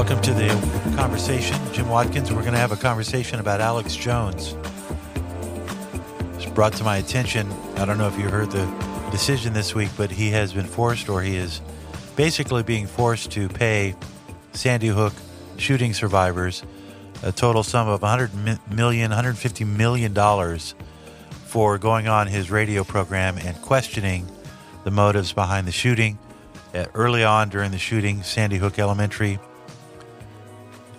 Welcome to the conversation. Jim Watkins. We're going to have a conversation about Alex Jones. It's brought to my attention. I don't know if you heard the decision this week, but he has been forced, or he is basically being forced to pay Sandy Hook shooting survivors a total sum of 100 million, 150 million dollars for going on his radio program and questioning the motives behind the shooting. Uh, early on during the shooting, Sandy Hook Elementary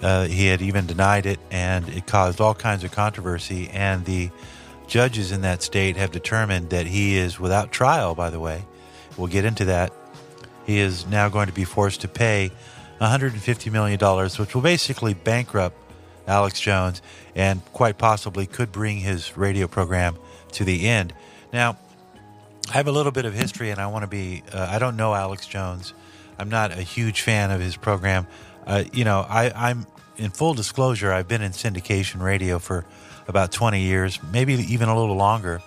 uh, he had even denied it, and it caused all kinds of controversy. And the judges in that state have determined that he is without trial, by the way. We'll get into that. He is now going to be forced to pay $150 million, which will basically bankrupt Alex Jones and quite possibly could bring his radio program to the end. Now, I have a little bit of history, and I want to be, uh, I don't know Alex Jones. I'm not a huge fan of his program. Uh, you know, I, I'm in full disclosure, I've been in syndication radio for about 20 years, maybe even a little longer.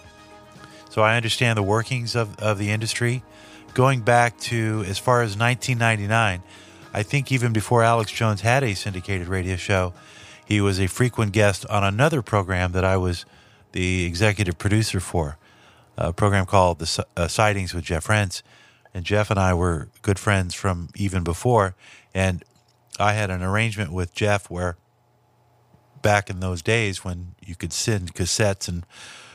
So I understand the workings of, of the industry. Going back to as far as 1999, I think even before Alex Jones had a syndicated radio show, he was a frequent guest on another program that I was the executive producer for, a program called The uh, Sightings with Jeff Rense. And Jeff and I were good friends from even before. And I had an arrangement with Jeff where back in those days when you could send cassettes and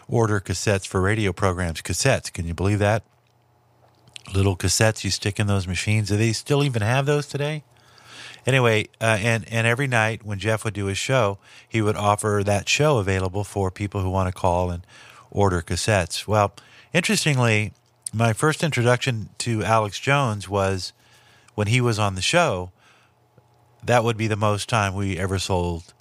order cassettes for radio programs, cassettes, can you believe that? Little cassettes you stick in those machines. Do they still even have those today? Anyway, uh, and and every night when Jeff would do his show, he would offer that show available for people who want to call and order cassettes. Well, interestingly, my first introduction to Alex Jones was when he was on the show that would be the most time we ever sold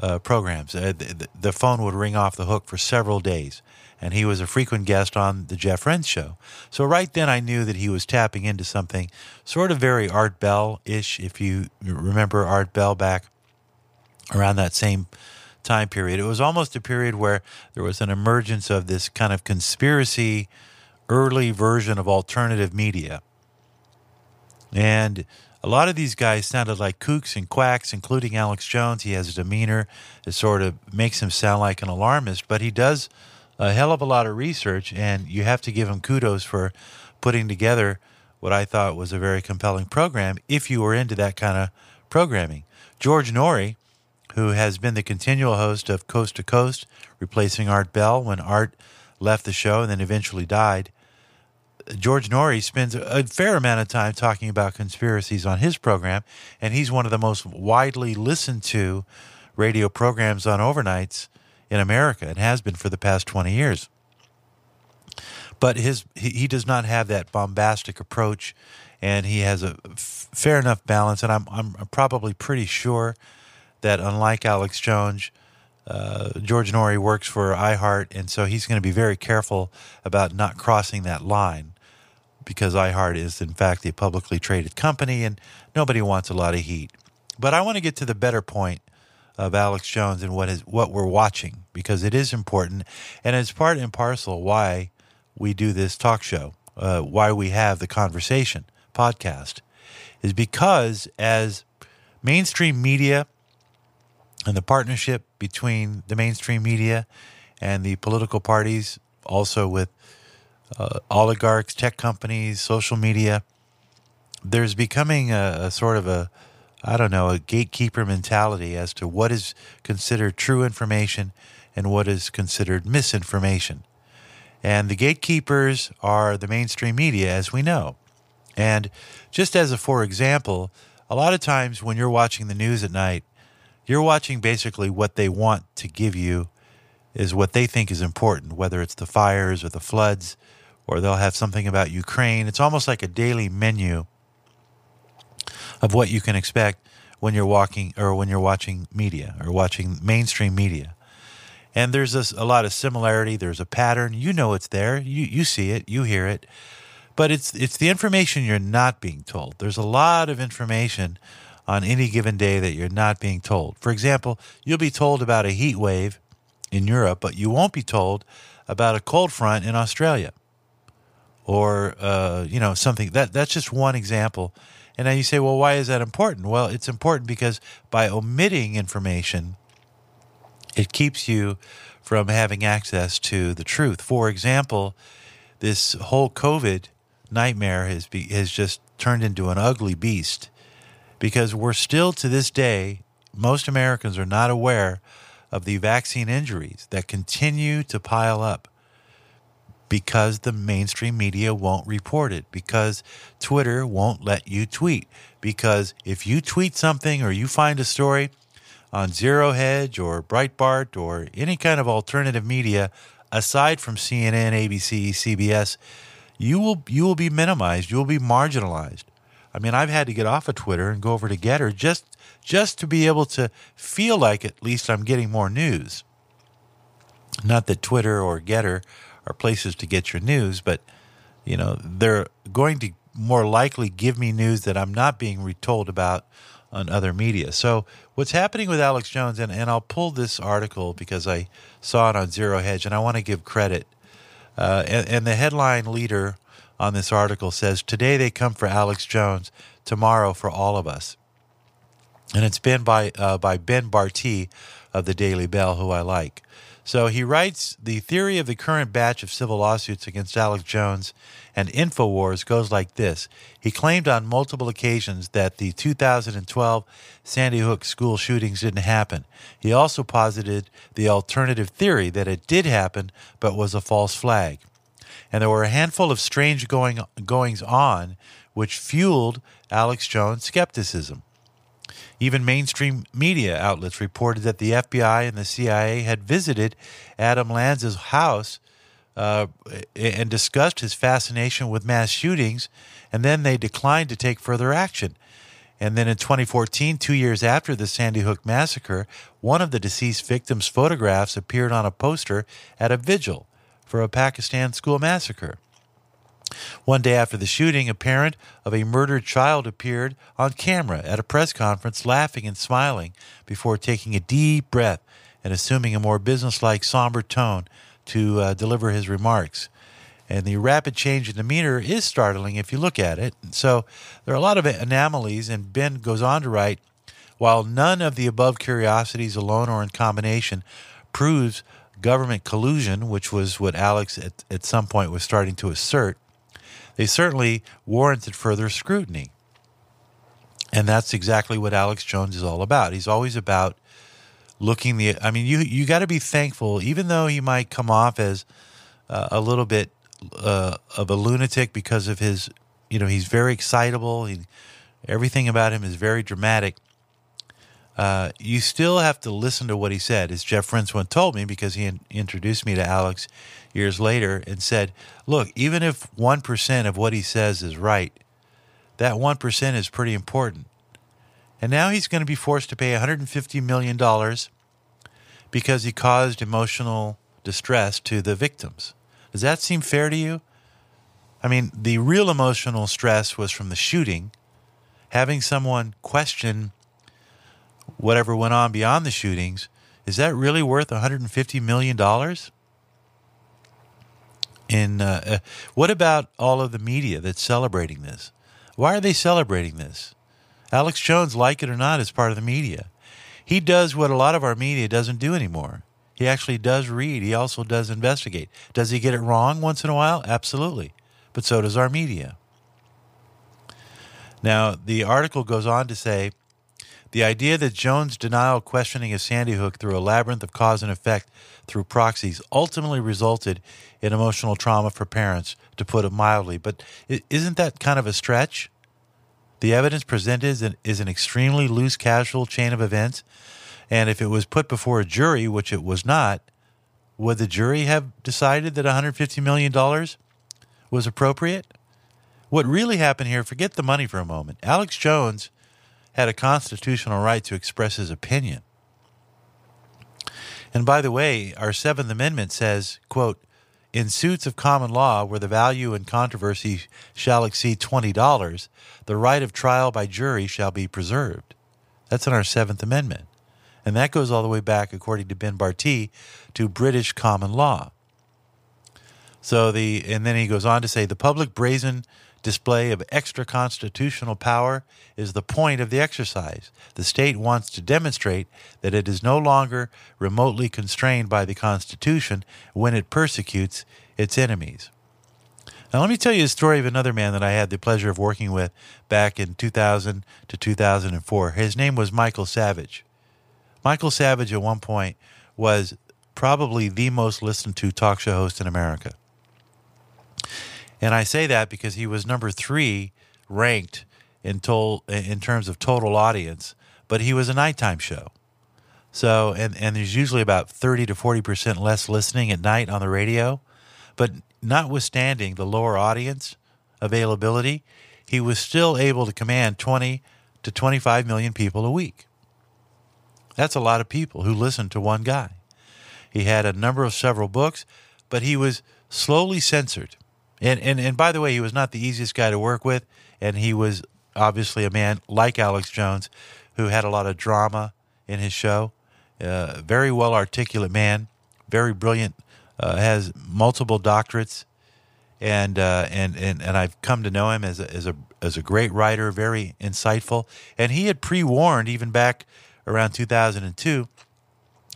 uh, programs. Uh, the, the, phone would ring off the hook for several days, and he was a frequent guest on the Jeff Rense show. So right then, I knew that he was tapping into something sort of very Art Bell ish. If you remember Art Bell back around that same time period, it was almost a period where there was an emergence of this kind of conspiracy, early version of alternative media, and a lot of these guys sounded like kooks and quacks, including Alex Jones. He has a demeanor that sort of makes him sound like an alarmist, but he does a hell of a lot of research, and you have to give him kudos for putting together what I thought was a very compelling program if you were into that kind of programming. George Noory, who has been the continual host of Coast to Coast, replacing Art Bell when Art left the show and then eventually died, George Noory spends a fair amount of time talking about conspiracies on his program, and he's one of the most widely listened to radio programs on overnights in America and has been for the past 20 years. But his he, does not have that bombastic approach, and he has a fair enough balance. And I'm I'm probably pretty sure that unlike Alex Jones, uh, George Noory works for iHeart, and so he's going to be very careful about not crossing that line because iHeart is, in fact, a publicly traded company and nobody wants a lot of heat. But I want to get to the better point of Alex Jones and what is what we're watching because it is important and it's part and parcel why we do this talk show, uh, why we have the conversation podcast, is because as mainstream media and the partnership between the mainstream media and the political parties, also with uh, oligarchs, tech companies, social media. There's becoming a, a, sort of a, I don't know, a gatekeeper mentality as to what is considered true information and what is considered misinformation. And the gatekeepers are the mainstream media, as we know. And just as a for example, a lot of times when you're watching the news at night, you're watching basically what they want to give you is what they think is important, whether it's the fires or the floods or they'll have something about Ukraine. It's almost like a daily menu of what you can expect when you're walking or when you're watching media or watching mainstream media. And there's a, a lot of similarity. There's a pattern. You know it's there. You you see it. You hear it. But it's it's the information you're not being told. There's a lot of information on any given day that you're not being told. For example, you'll be told about a heat wave in Europe, but you won't be told about a cold front in Australia or uh, you know something that that's just one example And now you say, well, why is that important? Well, it's important because by omitting information, it keeps you from having access to the truth. For example, this whole COVID nightmare has be, has just turned into an ugly beast because we're still to this day most Americans are not aware of the vaccine injuries that continue to pile up because the mainstream media won't report it, because Twitter won't let you tweet. Because if you tweet something or you find a story on Zero Hedge or Breitbart or any kind of alternative media aside from CNN, ABC, CBS, you will you will be minimized, you will be marginalized. I mean, I've had to get off of Twitter and go over to Gettr just just to be able to feel like at least I'm getting more news. Not that Twitter or Gettr are places to get your news, but you know they're going to more likely give me news that I'm not being retold about on other media. So what's happening with Alex Jones, and, and I'll pull this article because I saw it on Zero Hedge, and I want to give credit. Uh, and, and the headline leader on this article says, "Today they come for Alex Jones, tomorrow for all of us." And it's been by uh, by Ben Bartee of the Daily Bell, who I like. So he writes The theory of the current batch of civil lawsuits against Alex Jones and InfoWars goes like this. He claimed on multiple occasions that the 2012 Sandy Hook school shootings didn't happen. He also posited the alternative theory that it did happen but was a false flag. And there were a handful of strange going, goings on which fueled Alex Jones' skepticism. Even mainstream media outlets reported that the FBI and the CIA had visited Adam Lanza's house uh, and discussed his fascination with mass shootings, and then they declined to take further action. And then in 2014, two years after the Sandy Hook massacre, one of the deceased victims' photographs appeared on a poster at a vigil for a Pakistan school massacre. One day after the shooting, a parent of a murdered child appeared on camera at a press conference laughing and smiling before taking a deep breath and assuming a more businesslike, somber tone to uh, deliver his remarks. And the rapid change in demeanor is startling if you look at it. So there are a lot of anomalies, and Ben goes on to write while none of the above curiosities alone or in combination proves government collusion, which was what Alex at, at some point was starting to assert, they certainly warranted further scrutiny. And that's exactly what Alex Jones is all about. He's always about looking the I mean you you got to be thankful even though he might come off as uh, a little bit uh, of a lunatic because of his you know he's very excitable he, everything about him is very dramatic uh, you still have to listen to what he said as Jeff Rincewind told me because he in, introduced me to Alex years later and said, look, even if 1% of what he says is right, that 1% is pretty important. And now he's going to be forced to pay $150 million because he caused emotional distress to the victims. Does that seem fair to you? I mean, the real emotional stress was from the shooting. Having someone question whatever went on beyond the shootings, is that really worth $150 million? In uh, uh, what about all of the media that's celebrating this? Why are they celebrating this? Alex Jones, like it or not, is part of the media. He does what a lot of our media doesn't do anymore. He actually does read. He also does investigate. Does he get it wrong once in a while? Absolutely. But so does our media. Now, the article goes on to say the idea that Jones' denial questioning of Sandy Hook through a labyrinth of cause and effect through proxies ultimately resulted in emotional trauma for parents, to put it mildly. But isn't that kind of a stretch? The evidence presented is an, is an extremely loose, casual chain of events. And if it was put before a jury, which it was not, would the jury have decided that $150 million was appropriate? What really happened here, forget the money for a moment. Alex Jones had a constitutional right to express his opinion. And by the way, our Seventh Amendment says, quote, in suits of common law where the value in controversy shall exceed $20, the right of trial by jury shall be preserved. That's in our Seventh Amendment. And that goes all the way back, according to Ben Bartee, to British common law. So the and then he goes on to say the public brazen display of extra constitutional power is the point of the exercise. The state wants to demonstrate that it is no longer remotely constrained by the Constitution when it persecutes its enemies. Now, let me tell you a story of another man that I had the pleasure of working with back in 2000 to 2004. His name was Michael Savage. Michael Savage, at one point, was probably the most listened to talk show host in America. And I say that because he was number three ranked in, tol- in terms of total audience, but he was a nighttime show. So, and, and there's usually about 30 to 40% less listening at night on the radio. But notwithstanding the lower audience availability, he was still able to command 20 to 25 million people a week. That's a lot of people who listen to one guy. He had a number of several books, but he was slowly censored. And, and, and by the way, he was not the easiest guy to work with. And he was obviously a man like Alex Jones who had a lot of drama in his show. Uh, very well articulate man, very brilliant, uh, has multiple doctorates. And, uh, and, and, and I've come to know him as a, as, a, as a great writer, very insightful. And he had pre warned, even back around 2002,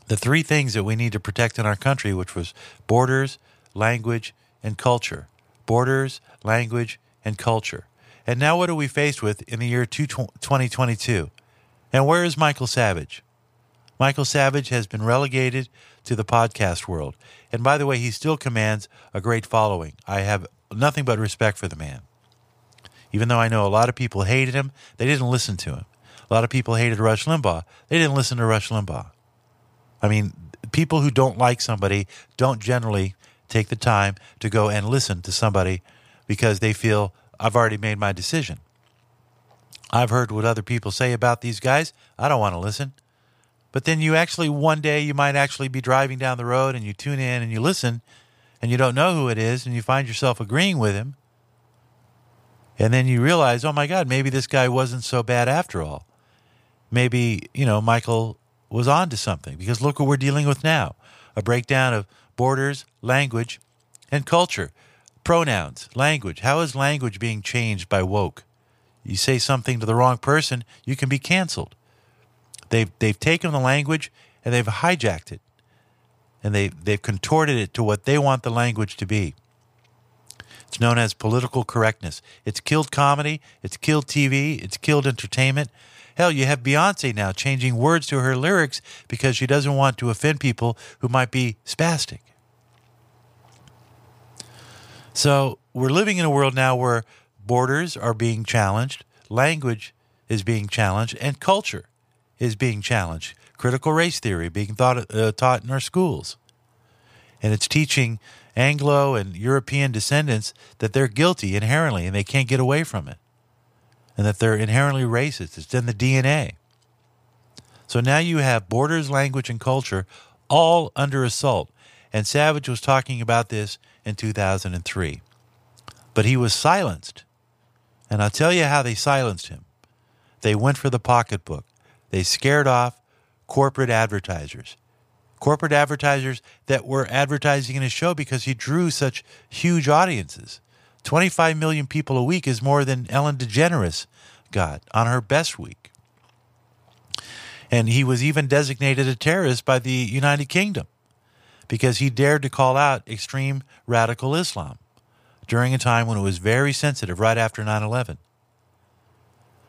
the three things that we need to protect in our country, which was borders, language, and culture borders, language, and culture. And now, what are we faced with in the year 2022? And where is Michael Savage? Michael Savage has been relegated to the podcast world. And by the way, he still commands a great following. I have nothing but respect for the man. Even though I know a lot of people hated him, they didn't listen to him. A lot of people hated Rush Limbaugh. They didn't listen to Rush Limbaugh. I mean, people who don't like somebody don't generally take the time to go and listen to somebody because they feel I've already made my decision. I've heard what other people say about these guys. I don't want to listen. But then you actually, one day, you might actually be driving down the road and you tune in and you listen and you don't know who it is and you find yourself agreeing with him. And then you realize, oh my God, maybe this guy wasn't so bad after all. Maybe, you know, Michael was on to something because look what we're dealing with now a breakdown of borders, language, and culture. Pronouns, language. How is language being changed by woke? You say something to the wrong person, you can be canceled. They've, they've taken the language and they've hijacked it. And they, they've contorted it to what they want the language to be. It's known as political correctness. It's killed comedy, it's killed TV, it's killed entertainment. Hell, you have Beyonce now changing words to her lyrics because she doesn't want to offend people who might be spastic. So we're living in a world now where borders are being challenged, language is being challenged, and culture is being challenged. Critical race theory being thought, uh, taught in our schools. And it's teaching Anglo and European descendants that they're guilty inherently and they can't get away from it and that they're inherently racist. It's in the DNA. So now you have borders, language, and culture all under assault. And Savage was talking about this in 2003. But he was silenced. And I'll tell you how they silenced him. They went for the pocketbook. They scared off corporate advertisers. Corporate advertisers that were advertising in his show because he drew such huge audiences. 25 million people a week is more than Ellen DeGeneres got on her best week. And he was even designated a terrorist by the United Kingdom because he dared to call out extreme radical Islam during a time when it was very sensitive, right after 9 11.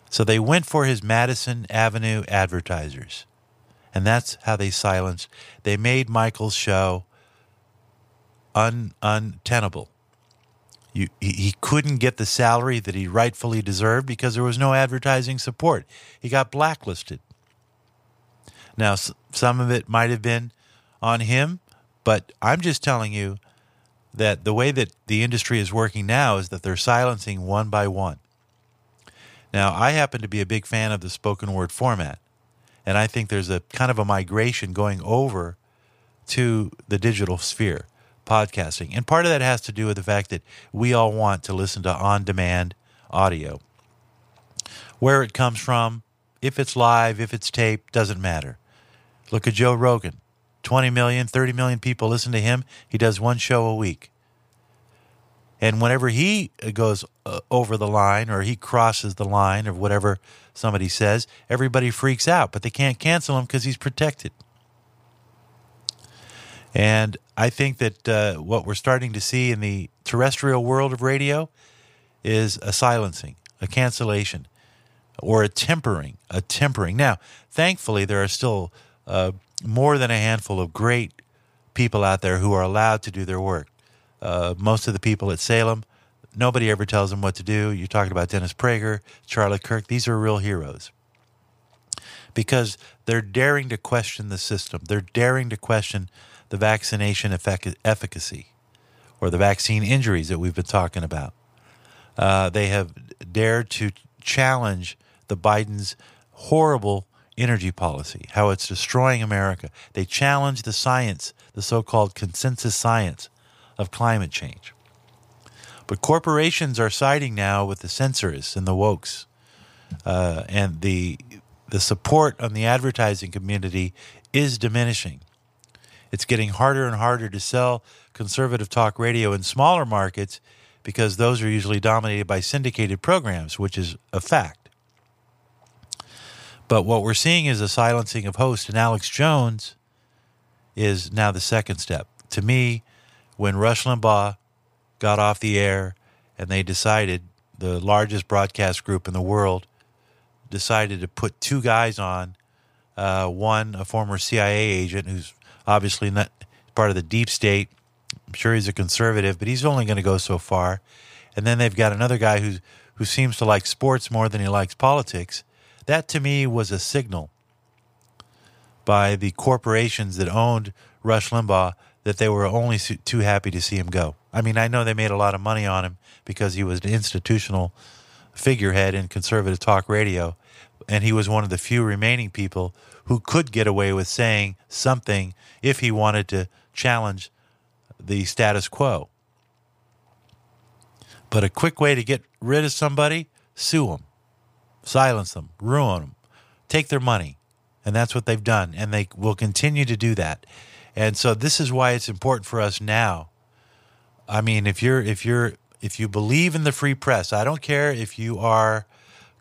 So they went for his Madison Avenue advertisers. And that's how they silenced. They made Michael's show un, untenable. You, he, he couldn't get the salary that he rightfully deserved because there was no advertising support. He got blacklisted. Now, some of it might have been on him, but I'm just telling you that the way that the industry is working now is that they're silencing one by one. Now, I happen to be a big fan of the spoken word format, and I think there's a kind of a migration going over to the digital sphere podcasting. And part of that has to do with the fact that we all want to listen to on demand audio. Where it comes from, if it's live, if it's taped, doesn't matter. Look at Joe Rogan 20 million, 30 million people listen to him. He does one show a week. And whenever he goes uh, over the line or he crosses the line or whatever somebody says, everybody freaks out, but they can't cancel him because he's protected. And I think that uh, what we're starting to see in the terrestrial world of radio is a silencing, a cancellation, or a tempering, a tempering. Now, thankfully, there are still uh, more than a handful of great people out there who are allowed to do their work. Uh, most of the people at Salem, nobody ever tells them what to do. You're talking about Dennis Prager, Charlie Kirk. These are real heroes because they're daring to question the system. They're daring to question the vaccination effic- efficacy or the vaccine injuries that we've been talking about. Uh, they have dared to challenge the Biden's horrible energy policy, how it's destroying America. They challenge the science, the so called consensus science of climate change. But corporations are siding now with the censorists and the wokes. Uh, and the, the support on the advertising community is diminishing. It's getting harder and harder to sell conservative talk radio in smaller markets because those are usually dominated by syndicated programs, which is a fact. But what we're seeing is a silencing of host, and Alex Jones is now the second step. To me, when Rush Limbaugh got off the air and they decided, the largest broadcast group in the world, decided to put two guys on uh, one, a former CIA agent who's obviously not part of the deep state. I'm sure he's a conservative, but he's only going to go so far. And then they've got another guy who who seems to like sports more than he likes politics. That to me was a signal by the corporations that owned Rush Limbaugh that they were only too happy to see him go. I mean, I know they made a lot of money on him because he was an institutional figurehead in conservative talk radio, and he was one of the few remaining people who could get away with saying something if he wanted to challenge the status quo. But a quick way to get rid of somebody, sue them, silence them, ruin them, take their money. And that's what they've done. And they will continue to do that. And so this is why it's important for us now. I mean, if you're if you're if you believe in the free press, I don't care if you are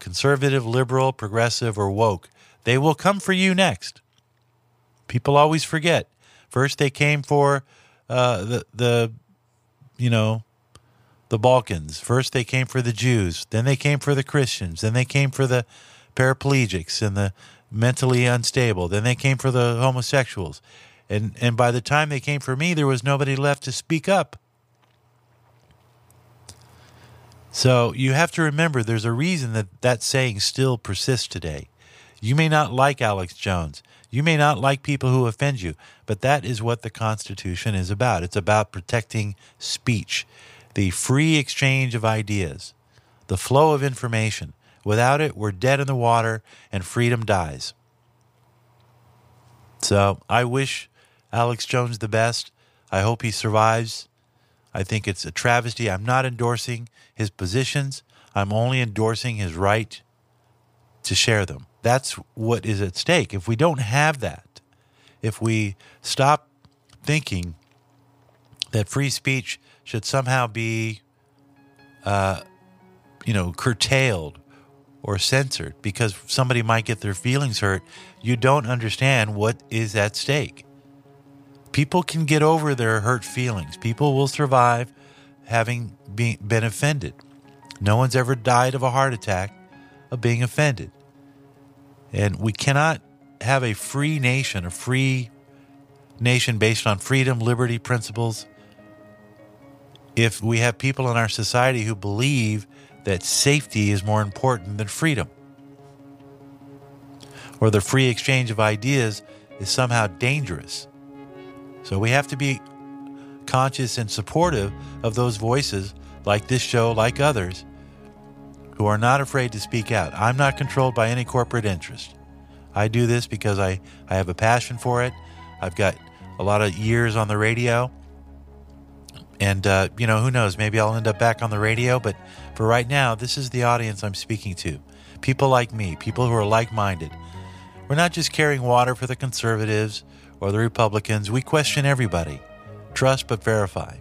conservative, liberal, progressive, or woke, they will come for you next. People always forget. First, they came for uh, the the you know the Balkans. First, they came for the Jews. Then they came for the Christians. Then they came for the paraplegics and the mentally unstable. Then they came for the homosexuals. And and by the time they came for me, there was nobody left to speak up. So you have to remember there's a reason that that saying still persists today. You may not like Alex Jones. You may not like people who offend you, but that is what the Constitution is about. It's about protecting speech, the free exchange of ideas, the flow of information. Without it, we're dead in the water and freedom dies. So I wish Alex Jones the best. I hope he survives. I think it's a travesty. I'm not endorsing his positions, I'm only endorsing his right to share them. That's what is at stake. If we don't have that, if we stop thinking that free speech should somehow be, uh, you know, curtailed or censored because somebody might get their feelings hurt, you don't understand what is at stake. People can get over their hurt feelings. People will survive having be, been offended. No one's ever died of a heart attack of being offended. And we cannot have a free nation, a free nation based on freedom, liberty, principles, if we have people in our society who believe that safety is more important than freedom, or the free exchange of ideas is somehow dangerous. So we have to be conscious and supportive of those voices, like this show, like others, who are not afraid to speak out. I'm not controlled by any corporate interest. I do this because I, I have a passion for it. I've got a lot of years on the radio. And, uh, you know, who knows? Maybe I'll end up back on the radio. But for right now, this is the audience I'm speaking to. People like me, people who are like minded. We're not just carrying water for the conservatives or the Republicans. We question everybody. Trust but verify.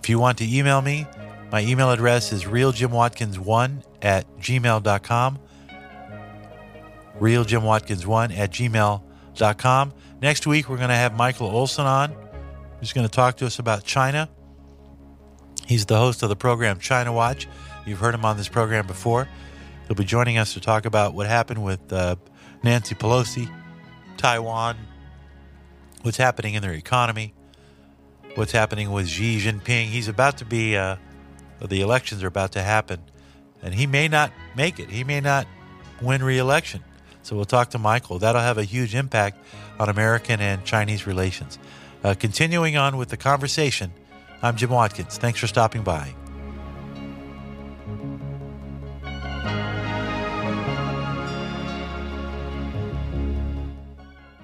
If you want to email me, my email address is realjimwatkins1 at gmail.com. Realjimwatkins1 at gmail.com. Next week, we're going to have Michael Olson on, who's going to talk to us about China. He's the host of the program China Watch. You've heard him on this program before. He'll be joining us to talk about what happened with uh, Nancy Pelosi, Taiwan, what's happening in their economy, what's happening with Xi Jinping. He's about to be, uh, the elections are about to happen, and he may not make it. He may not win re election. So we'll talk to Michael. That'll have a huge impact on American and Chinese relations. Uh, continuing on with the conversation, I'm Jim Watkins. Thanks for stopping by.